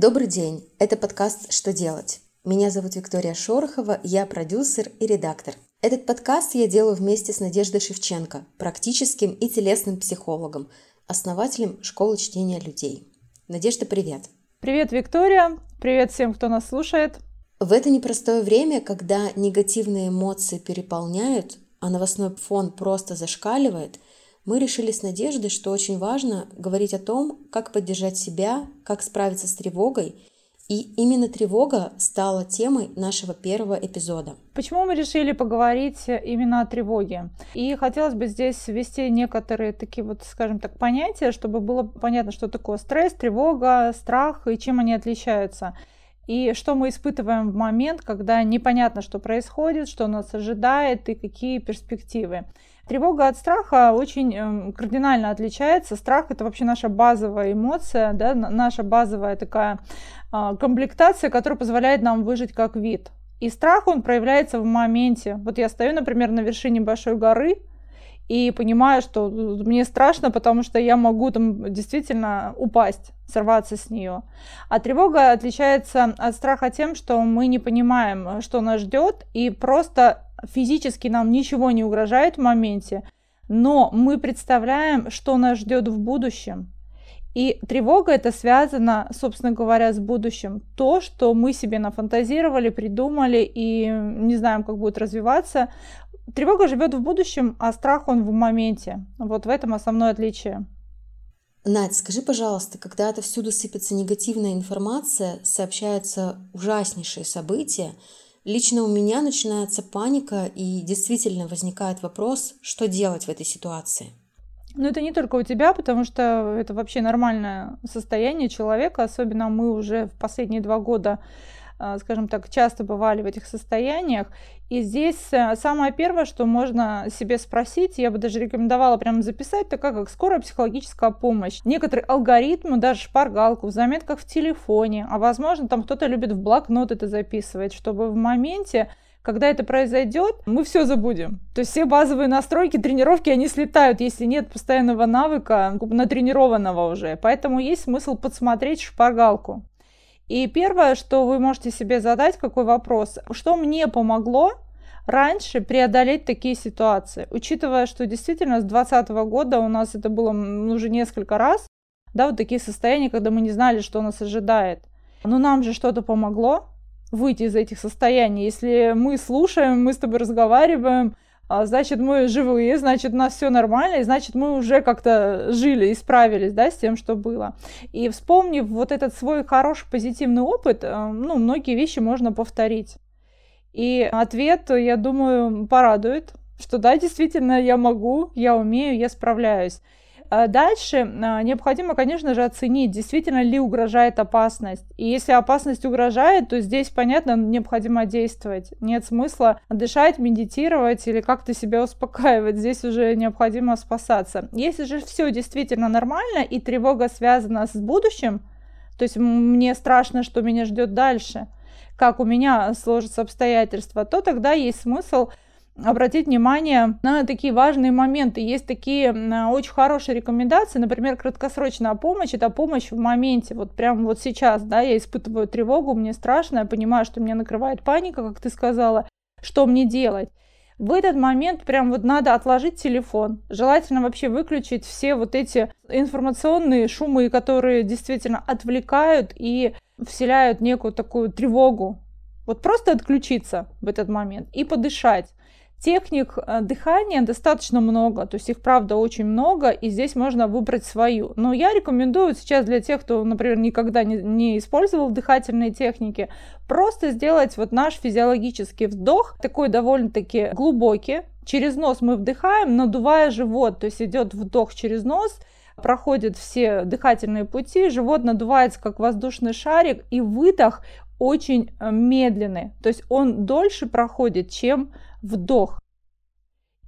Добрый день, это подкаст «Что делать?». Меня зовут Виктория Шорохова, я продюсер и редактор. Этот подкаст я делаю вместе с Надеждой Шевченко, практическим и телесным психологом, основателем школы чтения людей. Надежда, привет! Привет, Виктория! Привет всем, кто нас слушает! В это непростое время, когда негативные эмоции переполняют, а новостной фон просто зашкаливает, мы решили с Надеждой, что очень важно говорить о том, как поддержать себя, как справиться с тревогой. И именно тревога стала темой нашего первого эпизода. Почему мы решили поговорить именно о тревоге? И хотелось бы здесь ввести некоторые такие вот, скажем так, понятия, чтобы было понятно, что такое стресс, тревога, страх и чем они отличаются и что мы испытываем в момент, когда непонятно, что происходит, что нас ожидает и какие перспективы. Тревога от страха очень эм, кардинально отличается. Страх это вообще наша базовая эмоция, да, наша базовая такая а, комплектация, которая позволяет нам выжить как вид. И страх, он проявляется в моменте. Вот я стою, например, на вершине большой горы, и понимаю, что мне страшно, потому что я могу там действительно упасть, сорваться с нее. А тревога отличается от страха тем, что мы не понимаем, что нас ждет, и просто физически нам ничего не угрожает в моменте, но мы представляем, что нас ждет в будущем. И тревога это связано, собственно говоря, с будущим. То, что мы себе нафантазировали, придумали и не знаем, как будет развиваться, Тревога живет в будущем, а страх он в моменте. Вот в этом основное отличие. Надь, скажи, пожалуйста, когда отовсюду сыпется негативная информация, сообщаются ужаснейшие события, лично у меня начинается паника и действительно возникает вопрос, что делать в этой ситуации. Но это не только у тебя, потому что это вообще нормальное состояние человека, особенно мы уже в последние два года скажем так, часто бывали в этих состояниях. И здесь э, самое первое, что можно себе спросить, я бы даже рекомендовала прямо записать, такая как скорая психологическая помощь. Некоторые алгоритмы, даже шпаргалку в заметках в телефоне, а возможно там кто-то любит в блокнот это записывать, чтобы в моменте когда это произойдет, мы все забудем. То есть все базовые настройки, тренировки, они слетают, если нет постоянного навыка, натренированного уже. Поэтому есть смысл подсмотреть шпаргалку. И первое, что вы можете себе задать, какой вопрос, что мне помогло раньше преодолеть такие ситуации, учитывая, что действительно с 2020 года у нас это было уже несколько раз, да, вот такие состояния, когда мы не знали, что нас ожидает. Но нам же что-то помогло выйти из этих состояний. Если мы слушаем, мы с тобой разговариваем, значит, мы живые, значит, у нас все нормально, и значит, мы уже как-то жили и справились, да, с тем, что было. И вспомнив вот этот свой хороший позитивный опыт, э, ну, многие вещи можно повторить. И ответ, я думаю, порадует, что да, действительно, я могу, я умею, я справляюсь. А дальше а, необходимо, конечно же, оценить, действительно ли угрожает опасность. И если опасность угрожает, то здесь, понятно, необходимо действовать. Нет смысла дышать, медитировать или как-то себя успокаивать. Здесь уже необходимо спасаться. Если же все действительно нормально и тревога связана с будущим, то есть мне страшно, что меня ждет дальше, как у меня сложатся обстоятельства, то тогда есть смысл обратить внимание на такие важные моменты. Есть такие очень хорошие рекомендации, например, краткосрочная помощь, это помощь в моменте, вот прямо вот сейчас, да, я испытываю тревогу, мне страшно, я понимаю, что меня накрывает паника, как ты сказала, что мне делать? В этот момент прям вот надо отложить телефон. Желательно вообще выключить все вот эти информационные шумы, которые действительно отвлекают и вселяют некую такую тревогу. Вот просто отключиться в этот момент и подышать. Техник э, дыхания достаточно много, то есть их, правда, очень много, и здесь можно выбрать свою. Но я рекомендую сейчас для тех, кто, например, никогда не, не использовал дыхательные техники, просто сделать вот наш физиологический вдох, такой довольно-таки глубокий. Через нос мы вдыхаем, надувая живот, то есть идет вдох через нос, проходит все дыхательные пути, живот надувается как воздушный шарик, и выдох очень э, медленный, то есть он дольше проходит, чем вдох.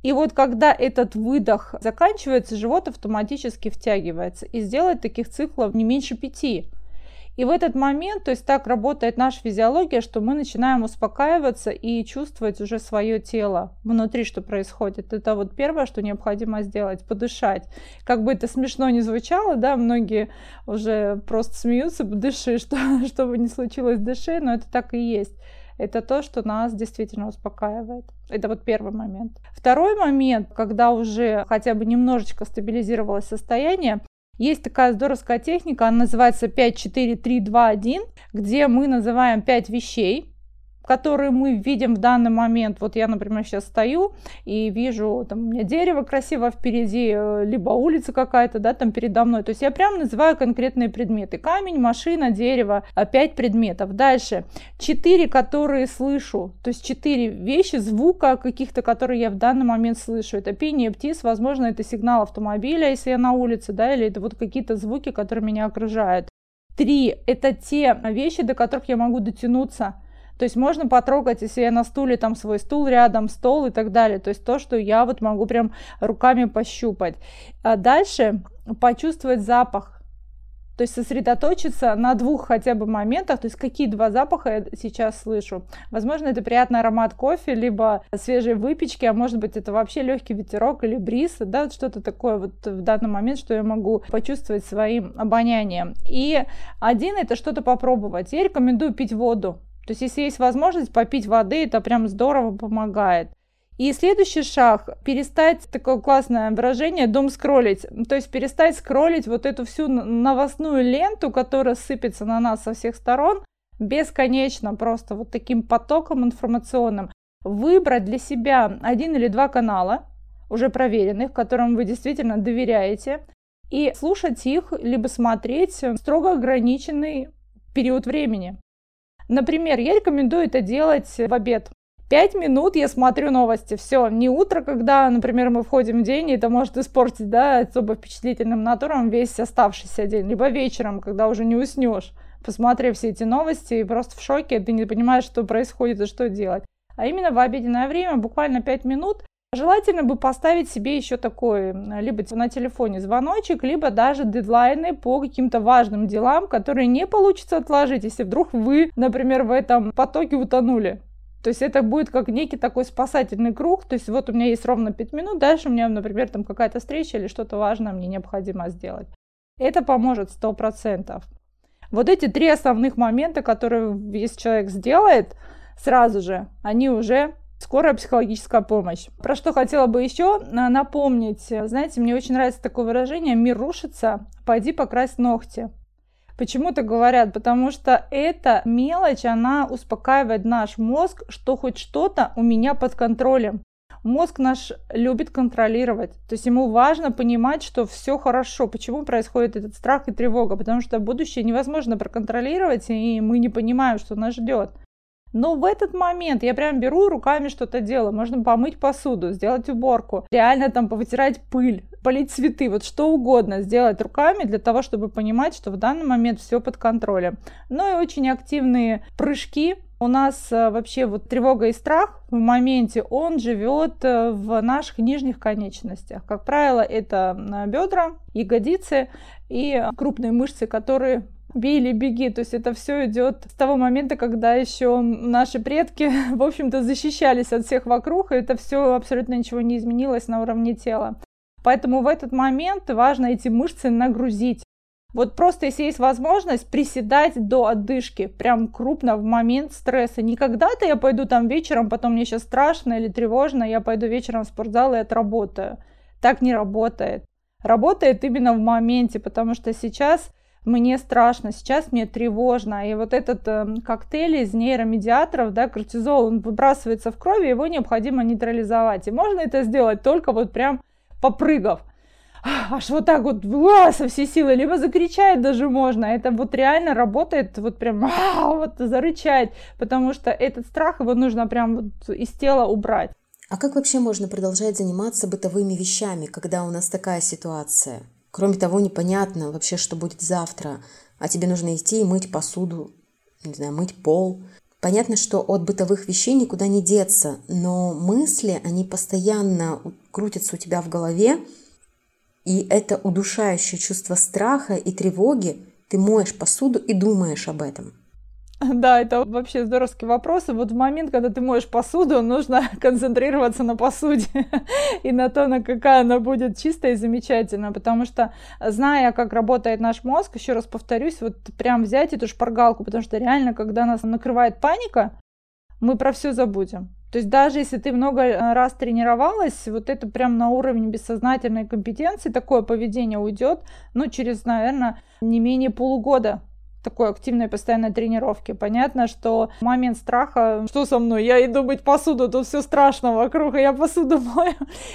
И вот когда этот выдох заканчивается, живот автоматически втягивается. И сделать таких циклов не меньше пяти. И в этот момент, то есть так работает наша физиология, что мы начинаем успокаиваться и чувствовать уже свое тело внутри, что происходит. Это вот первое, что необходимо сделать, подышать. Как бы это смешно не звучало, да, многие уже просто смеются, дыши, что, что бы ни случилось, дыши, но это так и есть это то, что нас действительно успокаивает. Это вот первый момент. Второй момент, когда уже хотя бы немножечко стабилизировалось состояние, есть такая здоровская техника, она называется 5, 4, 3, 2, 1, где мы называем 5 вещей, которые мы видим в данный момент. Вот я, например, сейчас стою и вижу, там у меня дерево красиво впереди, э, либо улица какая-то, да, там передо мной. То есть я прям называю конкретные предметы. Камень, машина, дерево, пять предметов. Дальше. Четыре, которые слышу. То есть четыре вещи, звука каких-то, которые я в данный момент слышу. Это пение птиц, возможно, это сигнал автомобиля, если я на улице, да, или это вот какие-то звуки, которые меня окружают. Три – это те вещи, до которых я могу дотянуться то есть можно потрогать, если я на стуле, там свой стул рядом, стол и так далее. То есть то, что я вот могу прям руками пощупать. А дальше почувствовать запах. То есть сосредоточиться на двух хотя бы моментах, то есть какие два запаха я сейчас слышу. Возможно, это приятный аромат кофе, либо свежей выпечки, а может быть, это вообще легкий ветерок или бриз, да, вот что-то такое вот в данный момент, что я могу почувствовать своим обонянием. И один это что-то попробовать. Я рекомендую пить воду. То есть, если есть возможность попить воды, это прям здорово помогает. И следующий шаг – перестать, такое классное выражение, дом скроллить. То есть перестать скроллить вот эту всю новостную ленту, которая сыпется на нас со всех сторон, бесконечно, просто вот таким потоком информационным. Выбрать для себя один или два канала, уже проверенных, которым вы действительно доверяете, и слушать их, либо смотреть строго ограниченный период времени. Например, я рекомендую это делать в обед. Пять минут я смотрю новости. Все, не утро, когда, например, мы входим в день, и это может испортить, да, особо впечатлительным натуром весь оставшийся день. Либо вечером, когда уже не уснешь, посмотрев все эти новости, и просто в шоке, ты не понимаешь, что происходит и что делать. А именно в обеденное время, буквально 5 минут, Желательно бы поставить себе еще такой, либо на телефоне звоночек, либо даже дедлайны по каким-то важным делам, которые не получится отложить, если вдруг вы, например, в этом потоке утонули. То есть это будет как некий такой спасательный круг. То есть вот у меня есть ровно 5 минут, дальше у меня, например, там какая-то встреча или что-то важное мне необходимо сделать. Это поможет 100%. Вот эти три основных момента, которые если человек сделает сразу же, они уже скорая психологическая помощь. Про что хотела бы еще а, напомнить. Знаете, мне очень нравится такое выражение «мир рушится, пойди покрась ногти». Почему так говорят? Потому что эта мелочь, она успокаивает наш мозг, что хоть что-то у меня под контролем. Мозг наш любит контролировать. То есть ему важно понимать, что все хорошо. Почему происходит этот страх и тревога? Потому что будущее невозможно проконтролировать, и мы не понимаем, что нас ждет. Но в этот момент я прям беру руками что-то делаю. Можно помыть посуду, сделать уборку, реально там повытирать пыль, полить цветы, вот что угодно сделать руками для того, чтобы понимать, что в данный момент все под контролем. Ну и очень активные прыжки. У нас э, вообще вот тревога и страх в моменте, он живет э, в наших нижних конечностях. Как правило, это э, бедра, ягодицы и крупные мышцы, которые бей беги. То есть это все идет с того момента, когда еще наши предки, в общем-то, защищались от всех вокруг, и это все абсолютно ничего не изменилось на уровне тела. Поэтому в этот момент важно эти мышцы нагрузить. Вот просто если есть возможность приседать до отдышки, прям крупно в момент стресса. Не когда-то я пойду там вечером, потом мне сейчас страшно или тревожно, я пойду вечером в спортзал и отработаю. Так не работает. Работает именно в моменте, потому что сейчас мне страшно, сейчас мне тревожно. И вот этот э, коктейль из нейромедиаторов, да, кортизол, он выбрасывается в кровь, его необходимо нейтрализовать. И можно это сделать только вот прям попрыгав. Аж вот так вот ва, со всей силы, либо закричать даже можно. Это вот реально работает, вот прям а, вот зарычать, потому что этот страх его нужно прям вот из тела убрать. А как вообще можно продолжать заниматься бытовыми вещами, когда у нас такая ситуация? Кроме того, непонятно вообще, что будет завтра, а тебе нужно идти и мыть посуду, не знаю, мыть пол. Понятно, что от бытовых вещей никуда не деться, но мысли, они постоянно крутятся у тебя в голове, и это удушающее чувство страха и тревоги ты моешь посуду и думаешь об этом? Да, это вообще здоровский вопрос. И вот в момент, когда ты моешь посуду, нужно концентрироваться на посуде и на то, на какая она будет чистая и замечательная. Потому что, зная, как работает наш мозг, еще раз повторюсь, вот прям взять эту шпаргалку, потому что реально, когда нас накрывает паника, мы про все забудем. То есть даже если ты много э, раз тренировалась, вот это прям на уровне бессознательной компетенции такое поведение уйдет, ну, через, наверное, не менее полугода такой активной постоянной тренировки. Понятно, что момент страха, что со мной, я иду мыть посуду, тут все страшно вокруг, а я посуду мою.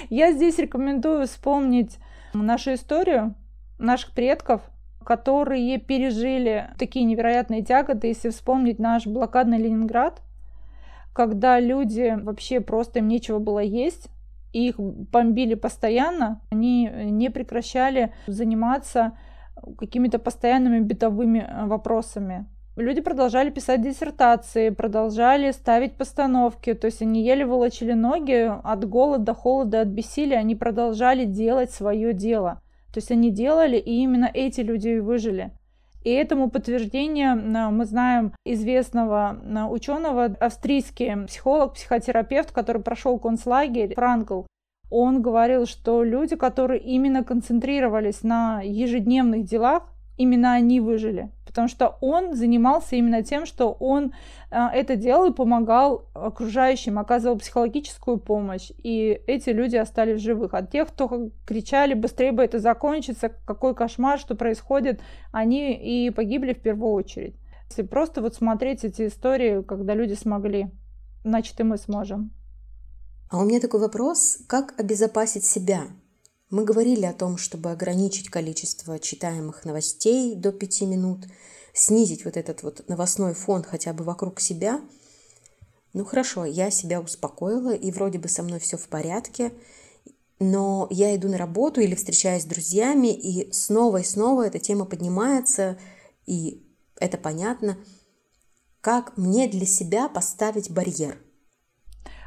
Я здесь рекомендую вспомнить нашу историю наших предков, которые пережили такие невероятные тяготы, если вспомнить наш блокадный Ленинград, когда люди вообще просто им нечего было есть, их бомбили постоянно, они не прекращали заниматься какими-то постоянными бытовыми э, вопросами. Люди продолжали писать диссертации, продолжали ставить постановки, то есть они еле волочили ноги от голода, холода, от бессилия, они продолжали делать свое дело. То есть они делали, и именно эти люди и выжили. И этому подтверждение э, мы знаем известного э, ученого, австрийский психолог, психотерапевт, который прошел концлагерь, Франкл он говорил, что люди, которые именно концентрировались на ежедневных делах, именно они выжили. Потому что он занимался именно тем, что он э, это делал и помогал окружающим, оказывал психологическую помощь. И эти люди остались живых. А тех, кто кричали, быстрее бы это закончится, какой кошмар, что происходит, они и погибли в первую очередь. Если просто вот смотреть эти истории, когда люди смогли, значит и мы сможем. А у меня такой вопрос, как обезопасить себя? Мы говорили о том, чтобы ограничить количество читаемых новостей до пяти минут, снизить вот этот вот новостной фон хотя бы вокруг себя. Ну хорошо, я себя успокоила, и вроде бы со мной все в порядке, но я иду на работу или встречаюсь с друзьями, и снова и снова эта тема поднимается, и это понятно. Как мне для себя поставить барьер?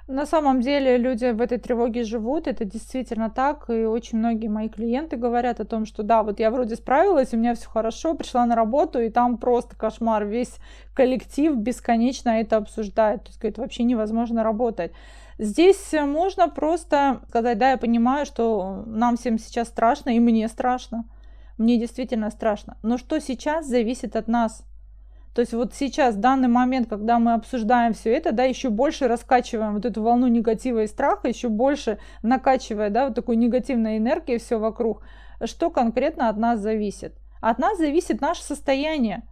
На самом деле люди в этой тревоге живут, это действительно так, и очень многие мои клиенты говорят о том, что да, вот я вроде справилась, у меня все хорошо, пришла на работу, и там просто кошмар, весь коллектив бесконечно это обсуждает, то есть говорит, вообще невозможно работать. Здесь можно просто сказать, да, я понимаю, что нам всем сейчас страшно, и мне страшно, мне действительно страшно, но что сейчас зависит от нас – то есть вот сейчас, в данный момент, когда мы обсуждаем все это, да, еще больше раскачиваем вот эту волну негатива и страха, еще больше накачивая, да, вот такой негативной энергией все вокруг, что конкретно от нас зависит? От нас зависит наше состояние,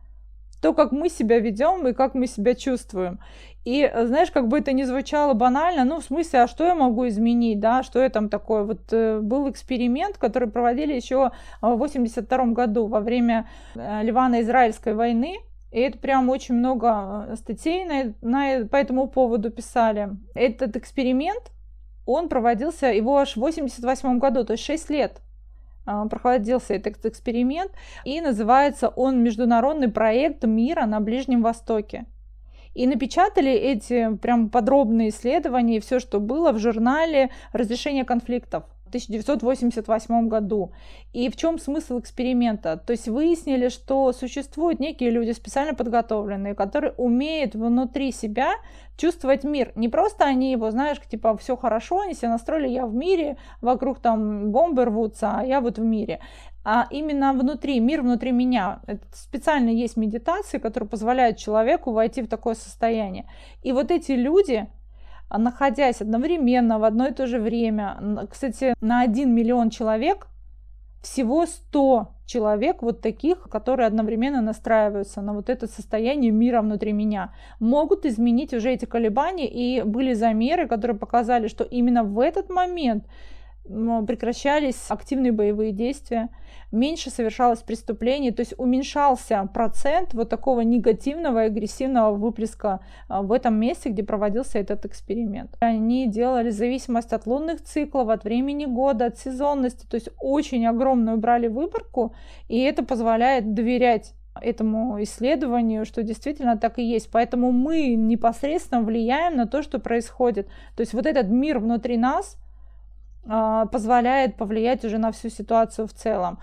то, как мы себя ведем и как мы себя чувствуем. И знаешь, как бы это ни звучало банально, ну, в смысле, а что я могу изменить, да, что я там такое? Вот э, был эксперимент, который проводили еще в 82 году во время э, Ливано-Израильской войны, и это прям очень много э, статей на, на, по этому поводу писали. Этот эксперимент, он проводился, его аж в 88 году, то есть 6 лет а, проходился этот эксперимент, и называется он «Международный проект мира на Ближнем Востоке». И напечатали эти прям подробные исследования и все, что было в журнале «Разрешение конфликтов». 1988 году. И в чем смысл эксперимента? То есть выяснили, что существуют некие люди специально подготовленные, которые умеют внутри себя чувствовать мир. Не просто они его, знаешь, типа все хорошо, они себя настроили, я в мире, вокруг там бомбы рвутся, а я вот в мире. А именно внутри, мир внутри меня. Это специально есть медитации, которые позволяют человеку войти в такое состояние. И вот эти люди, находясь одновременно в одно и то же время, кстати, на 1 миллион человек всего 100 человек вот таких, которые одновременно настраиваются на вот это состояние мира внутри меня, могут изменить уже эти колебания. И были замеры, которые показали, что именно в этот момент прекращались активные боевые действия, меньше совершалось преступлений, то есть уменьшался процент вот такого негативного агрессивного выплеска а, в этом месте, где проводился этот эксперимент. Они делали зависимость от лунных циклов, от времени года, от сезонности, то есть очень огромную брали выборку, и это позволяет доверять этому исследованию, что действительно так и есть. Поэтому мы непосредственно влияем на то, что происходит. То есть вот этот мир внутри нас – позволяет повлиять уже на всю ситуацию в целом.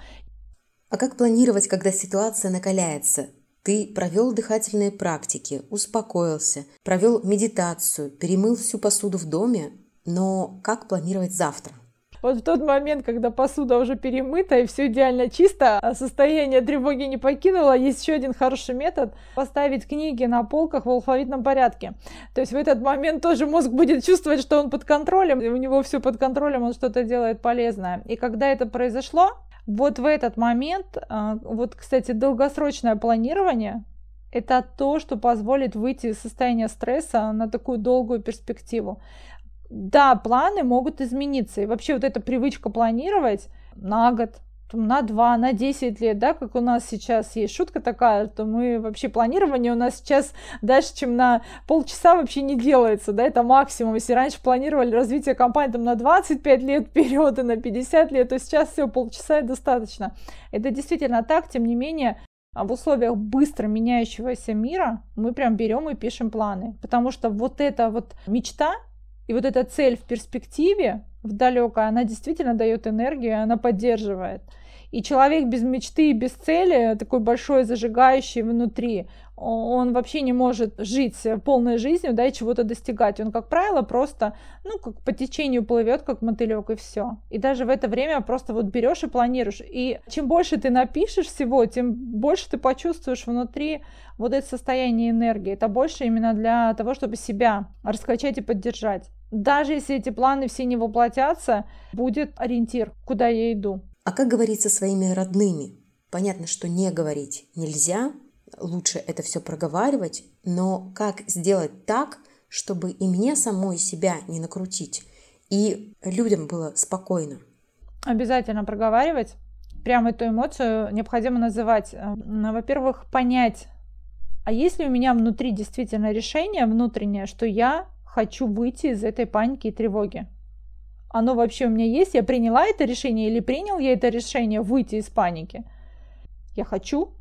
А как планировать, когда ситуация накаляется? Ты провел дыхательные практики, успокоился, провел медитацию, перемыл всю посуду в доме, но как планировать завтра? Вот в тот момент, когда посуда уже перемыта и все идеально чисто, а состояние тревоги не покинуло, есть еще один хороший метод – поставить книги на полках в алфавитном порядке. То есть в этот момент тоже мозг будет чувствовать, что он под контролем, и у него все под контролем, он что-то делает полезное. И когда это произошло, вот в этот момент, а, вот, кстати, долгосрочное планирование, это то, что позволит выйти из состояния стресса на такую долгую перспективу да, планы могут измениться. И вообще вот эта привычка планировать на год, на два, на 10 лет, да, как у нас сейчас есть шутка такая, то мы вообще планирование у нас сейчас дальше, чем на полчаса вообще не делается, да, это максимум. Если раньше планировали развитие компании там на 25 лет вперед и на 50 лет, то сейчас все полчаса и достаточно. Это действительно так, тем не менее, в условиях быстро меняющегося мира мы прям берем и пишем планы, потому что вот эта вот мечта, и вот эта цель в перспективе, в далекой, она действительно дает энергию, она поддерживает. И человек без мечты и без цели, такой большой зажигающий внутри, он вообще не может жить полной жизнью, да, и чего-то достигать. Он, как правило, просто, ну, как по течению плывет, как мотылек, и все. И даже в это время просто вот берешь и планируешь. И чем больше ты напишешь всего, тем больше ты почувствуешь внутри вот это состояние энергии. Это больше именно для того, чтобы себя раскачать и поддержать. Даже если эти планы все не воплотятся, будет ориентир, куда я иду. А как говорить со своими родными? Понятно, что не говорить нельзя, лучше это все проговаривать, но как сделать так, чтобы и мне самой себя не накрутить, и людям было спокойно? Обязательно проговаривать. Прям эту эмоцию необходимо называть. Э, во-первых, понять, а есть ли у меня внутри действительно решение внутреннее, что я хочу выйти из этой паники и тревоги? Оно вообще у меня есть, я приняла это решение или принял я это решение выйти из паники. Я хочу,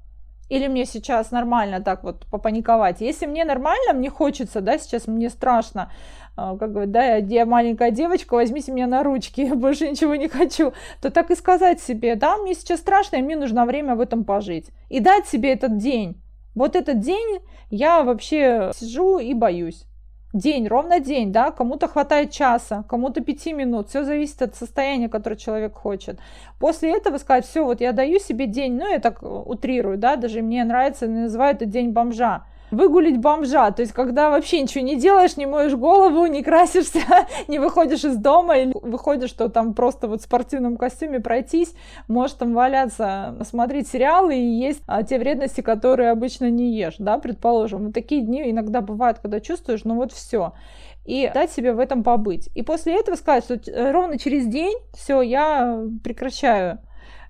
или мне сейчас нормально так вот попаниковать. Если мне нормально, мне хочется, да, сейчас мне страшно, а, как говорят, да, я маленькая девочка, возьмите меня на ручки, я больше ничего не хочу, то так и сказать себе, да, мне сейчас страшно, и мне нужно время в этом пожить. И дать себе этот день. Вот этот день я вообще сижу и боюсь день, ровно день, да, кому-то хватает часа, кому-то пяти минут, все зависит от состояния, которое человек хочет. После этого сказать, все, вот я даю себе день, ну, я так утрирую, да, даже мне нравится, называют это день бомжа выгулить бомжа, то есть когда вообще ничего не делаешь, не моешь голову, не красишься, не выходишь из дома или выходишь, что там просто вот в спортивном костюме пройтись, можешь там валяться, смотреть сериалы и есть а, те вредности, которые обычно не ешь, да, предположим. Вот такие дни иногда бывают, когда чувствуешь, ну вот все и дать себе в этом побыть. И после этого сказать, что э, ровно через день все, я прекращаю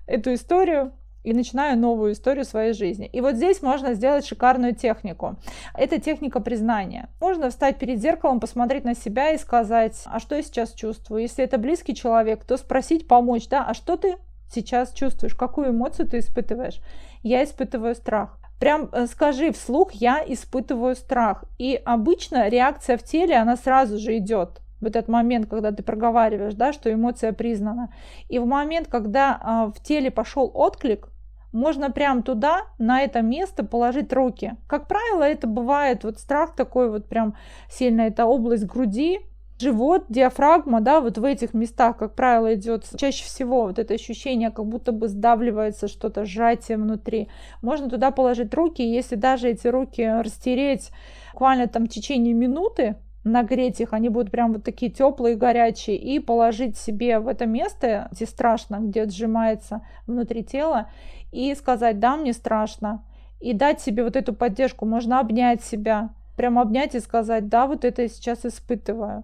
эту историю, и начинаю новую историю своей жизни. И вот здесь можно сделать шикарную технику. Это техника признания. Можно встать перед зеркалом, посмотреть на себя и сказать, а что я сейчас чувствую. Если это близкий человек, то спросить, помочь, да, а что ты сейчас чувствуешь, какую эмоцию ты испытываешь. Я испытываю страх. Прям э, скажи вслух, я испытываю страх. И обычно реакция в теле, она сразу же идет в этот момент, когда ты проговариваешь, да, что эмоция признана. И в момент, когда а, в теле пошел отклик, можно прям туда, на это место положить руки. Как правило, это бывает вот страх такой вот прям сильно, это область груди, живот, диафрагма, да, вот в этих местах, как правило, идет чаще всего вот это ощущение, как будто бы сдавливается что-то, сжатие внутри. Можно туда положить руки, если даже эти руки растереть буквально там в течение минуты, нагреть их, они будут прям вот такие теплые, горячие, и положить себе в это место, где страшно, где сжимается внутри тела, и сказать, да, мне страшно, и дать себе вот эту поддержку, можно обнять себя, прям обнять и сказать, да, вот это я сейчас испытываю.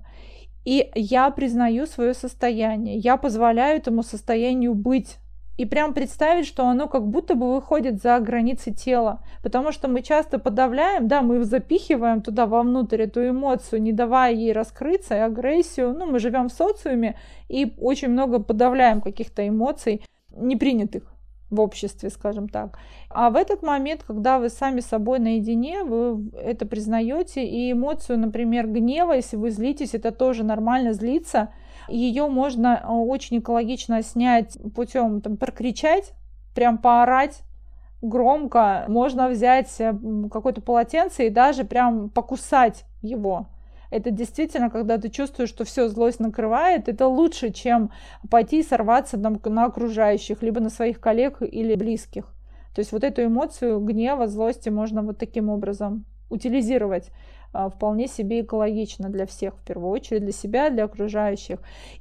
И я признаю свое состояние, я позволяю этому состоянию быть и прям представить, что оно как будто бы выходит за границы тела. Потому что мы часто подавляем, да, мы запихиваем туда вовнутрь эту эмоцию, не давая ей раскрыться, и агрессию. Ну, мы живем в социуме и очень много подавляем каких-то эмоций, непринятых в обществе, скажем так. А в этот момент, когда вы сами собой наедине, вы это признаете, и эмоцию, например, гнева, если вы злитесь, это тоже нормально злиться – ее можно э, очень экологично снять путем там, прокричать, прям поорать громко, можно взять э, какое-то полотенце и даже прям покусать его. Это действительно, когда ты чувствуешь, что все, злость накрывает, это лучше, чем пойти и сорваться там, на окружающих, либо на своих коллег или близких. То есть вот эту эмоцию гнева, злости можно вот таким образом утилизировать. А, вполне себе экологично для всех, в первую очередь для себя, для окружающих.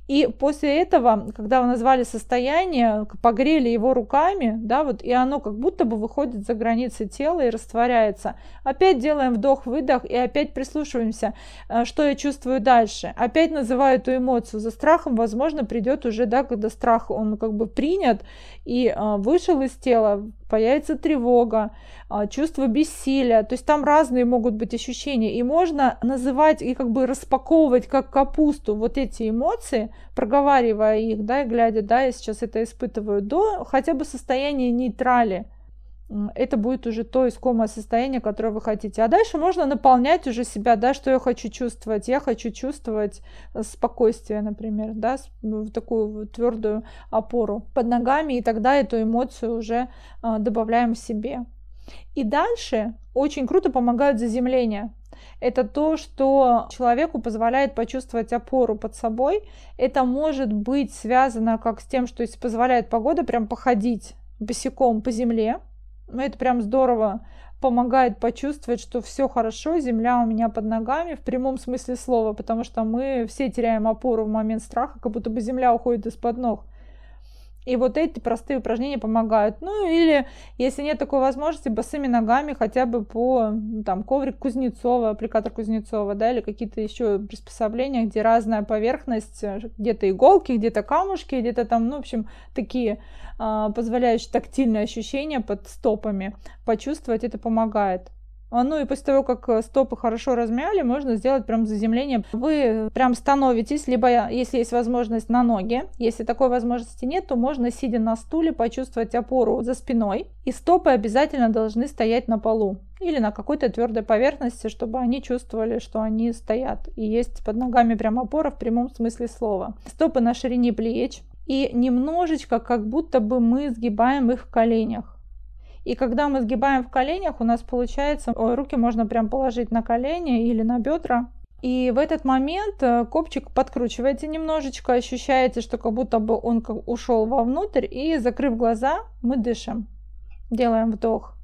И после этого, когда вы назвали состояние, погрели его руками, да, вот, и оно как будто бы выходит за границы тела и растворяется. Опять делаем вдох-выдох и опять прислушиваемся, а, что я чувствую дальше. Опять называю эту эмоцию. За страхом, возможно, придет уже, да, когда страх, он как бы принят и а, вышел из тела, появится тревога, а, чувство бессилия. То есть там разные могут быть ощущения. И можно называть и как бы распаковывать как капусту вот эти эмоции, проговаривая их, да, и глядя, да, я сейчас это испытываю, до хотя бы состояния нейтрали это будет уже то искомое состояние, которое вы хотите. А дальше можно наполнять уже себя, да, что я хочу чувствовать. Я хочу чувствовать э, спокойствие, например, да, в такую твердую опору под ногами, и тогда эту эмоцию уже а, добавляем себе. И дальше очень круто помогают заземления. Это то, что человеку позволяет почувствовать опору под собой. Это может быть связано как с тем, что позволяет погода прям походить босиком по земле, это прям здорово помогает почувствовать, что все хорошо, земля у меня под ногами в прямом смысле слова, потому что мы все теряем опору в момент страха, как будто бы земля уходит из-под ног. И вот эти простые упражнения помогают. Ну или, если нет такой возможности, босыми ногами хотя бы по там, коврик Кузнецова, аппликатор Кузнецова, да, или какие-то еще приспособления, где разная поверхность, где-то иголки, где-то камушки, где-то там, ну, в общем, такие а, позволяющие тактильные ощущения под стопами. Почувствовать это помогает. А, ну и после того, как э, стопы хорошо размяли, можно сделать прям заземление. Вы прям становитесь, либо если есть возможность на ноги. Если такой возможности нет, то можно, сидя на стуле, почувствовать опору за спиной. И стопы обязательно должны стоять на полу или на какой-то твердой поверхности, чтобы они чувствовали, что они стоят. И есть под ногами прям опора в прямом смысле слова. Стопы на ширине плеч. И немножечко, как будто бы мы сгибаем их в коленях. И когда мы сгибаем в коленях, у нас получается, руки можно прям положить на колени или на бедра. И в этот момент э, копчик подкручиваете немножечко, ощущаете, что как будто бы он ушел вовнутрь, и закрыв глаза, мы дышим. Делаем вдох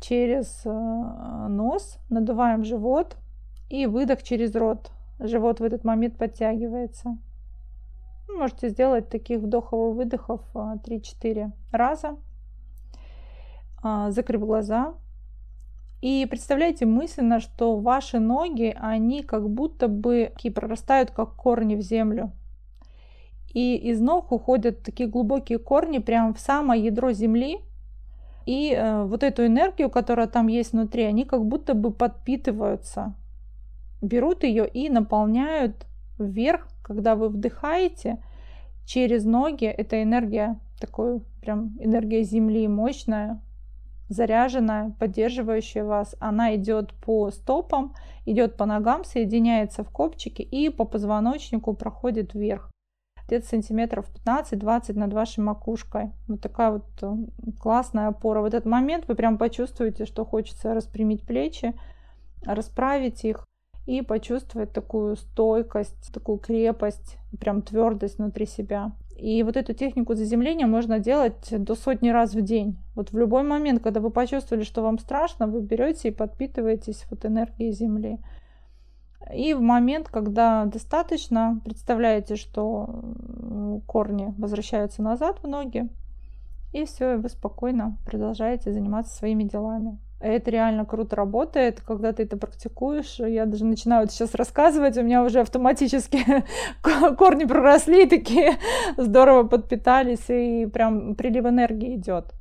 через э, нос, надуваем живот и выдох через рот. Живот в этот момент подтягивается. Можете сделать таких вдохов и выдохов 3-4 э, раза. А, закрыв глаза. И представляете мысленно, что ваши ноги, они как будто бы такие прорастают, как корни в землю. И из ног уходят такие глубокие корни прямо в самое ядро земли. И э, вот эту энергию, которая там есть внутри, они как будто бы подпитываются. Берут ее и наполняют вверх, когда вы вдыхаете через ноги. Это энергия, такой прям энергия земли мощная, заряженная, поддерживающая вас, она идет по стопам, идет по ногам, соединяется в копчике и по позвоночнику проходит вверх. Где-то сантиметров 15-20 над вашей макушкой. Вот такая вот э, классная опора. В этот момент вы прям почувствуете, что хочется распрямить плечи, расправить их и почувствовать такую стойкость, такую крепость, прям твердость внутри себя. И вот эту технику заземления можно делать до сотни раз в день. Вот в любой момент, когда вы почувствовали, что вам страшно, вы берете и подпитываетесь вот энергией Земли. И в момент, когда достаточно, представляете, что корни возвращаются назад в ноги, и все, вы спокойно продолжаете заниматься своими делами. Это реально круто работает, когда ты это практикуешь. Я даже начинаю вот сейчас рассказывать, у меня уже автоматически корни проросли, такие здорово подпитались, и прям прилив энергии идет.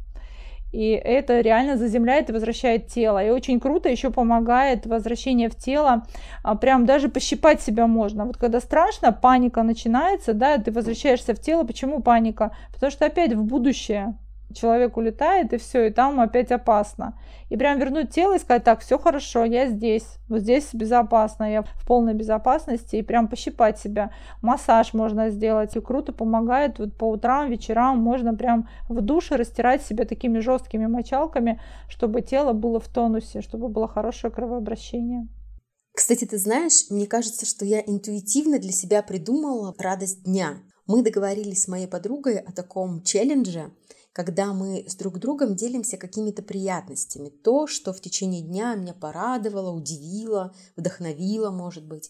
И это реально заземляет и возвращает тело. И очень круто еще помогает возвращение в тело. А, прям даже пощипать себя можно. Вот когда страшно, паника начинается, да, ты возвращаешься в тело. Почему паника? Потому что опять в будущее человек улетает, и все, и там опять опасно. И прям вернуть тело и сказать, так, все хорошо, я здесь, вот здесь безопасно, я в полной безопасности, и прям пощипать себя. Массаж можно сделать, и круто помогает, вот по утрам, вечерам можно прям в душе растирать себя такими жесткими мочалками, чтобы тело было в тонусе, чтобы было хорошее кровообращение. Кстати, ты знаешь, мне кажется, что я интуитивно для себя придумала радость дня. Мы договорились с моей подругой о таком челлендже, когда мы с друг другом делимся какими-то приятностями. То, что в течение дня меня порадовало, удивило, вдохновило, может быть.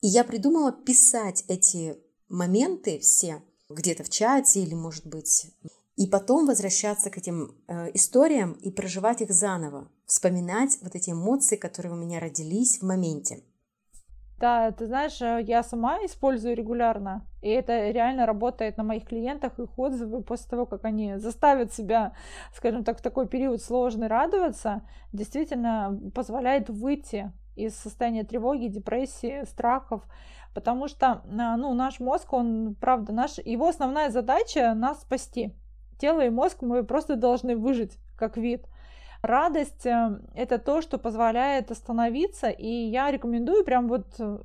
И я придумала писать эти моменты все где-то в чате или, может быть, и потом возвращаться к этим э, историям и проживать их заново, вспоминать вот эти эмоции, которые у меня родились в моменте. Да, ты знаешь, э, я сама использую регулярно, и это реально работает на моих клиентах, их отзывы после того, как они заставят себя, скажем так, в такой период сложный радоваться, действительно позволяет выйти из состояния тревоги, депрессии, страхов, потому что, а, ну, наш мозг, он, правда, наш, его основная задача нас спасти. Тело и мозг мы просто должны выжить как вид – Радость э, – это то, что позволяет остановиться, и я рекомендую прям вот, э,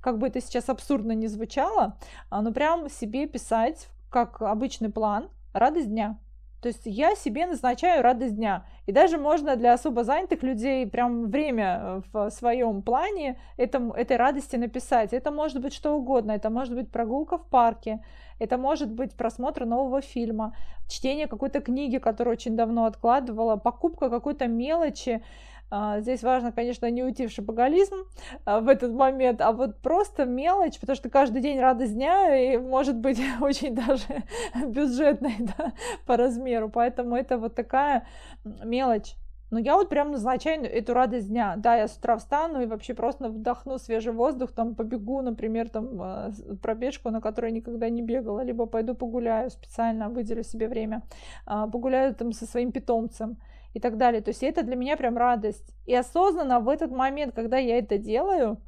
как бы это сейчас абсурдно не звучало, а, но прям себе писать как обычный план радость дня. То есть я себе назначаю радость дня. И даже можно для особо занятых людей прям время э, в своем плане этом, этой радости написать. Это может быть что угодно. Это может быть прогулка в парке, это может быть просмотр нового фильма, чтение какой-то книги, которую очень давно откладывала, покупка какой-то мелочи. А, здесь важно, конечно, не уйти в шапоголизм а, в этот момент, а вот просто мелочь, потому что каждый день радость дня и может быть очень даже бюджетной да, по размеру. Поэтому это вот такая мелочь. Но я вот прям назначаю эту радость дня. Да, я с утра встану и вообще просто вдохну свежий воздух, там побегу, например, там а, пробежку, на которой никогда не бегала, либо пойду погуляю специально, выделю себе время, погуляю там со своим питомцем и так далее. То есть это для меня прям радость. И осознанно в этот момент, когда я это делаю,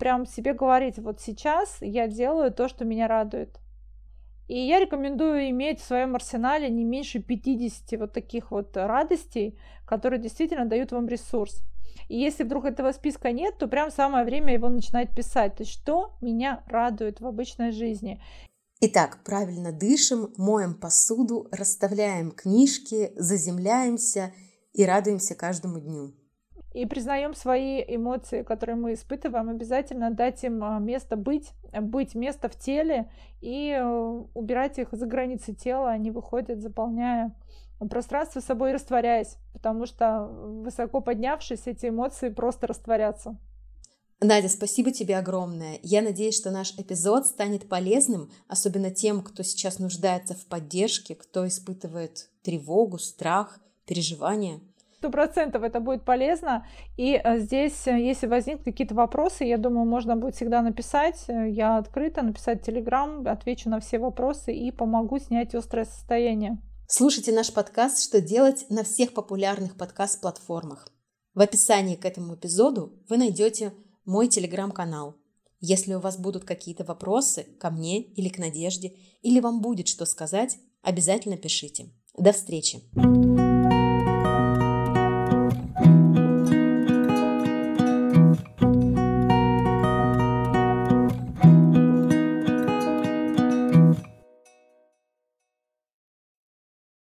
прям себе говорить, вот сейчас я делаю то, что меня радует. И я рекомендую иметь в своем арсенале не меньше 50 вот таких вот радостей, которые действительно дают вам ресурс. И если вдруг этого списка нет, то прям самое время его начинать писать. То есть что меня радует в обычной жизни. Итак, правильно дышим, моем посуду, расставляем книжки, заземляемся и радуемся каждому дню. И признаем свои эмоции, которые мы испытываем, обязательно дать им а, место быть, быть место в теле и э, убирать их за границы тела, они выходят, заполняя пространство собой растворяясь, потому что высоко поднявшись, эти эмоции просто растворятся. Надя, спасибо тебе огромное. Я надеюсь, что наш эпизод станет полезным, особенно тем, кто сейчас нуждается в поддержке, кто испытывает тревогу, страх – переживания. Сто процентов это будет полезно. И э, здесь, э, если возникнут какие-то вопросы, я думаю, можно будет всегда написать. Э, я открыта, написать Телеграм, отвечу на все вопросы и помогу снять острое состояние. Слушайте наш подкаст «Что делать» на всех популярных подкаст-платформах. В описании к этому эпизоду вы найдете мой телеграм-канал. Если у вас будут какие-то вопросы ко мне или к Надежде, или вам будет что сказать, обязательно пишите. До встречи!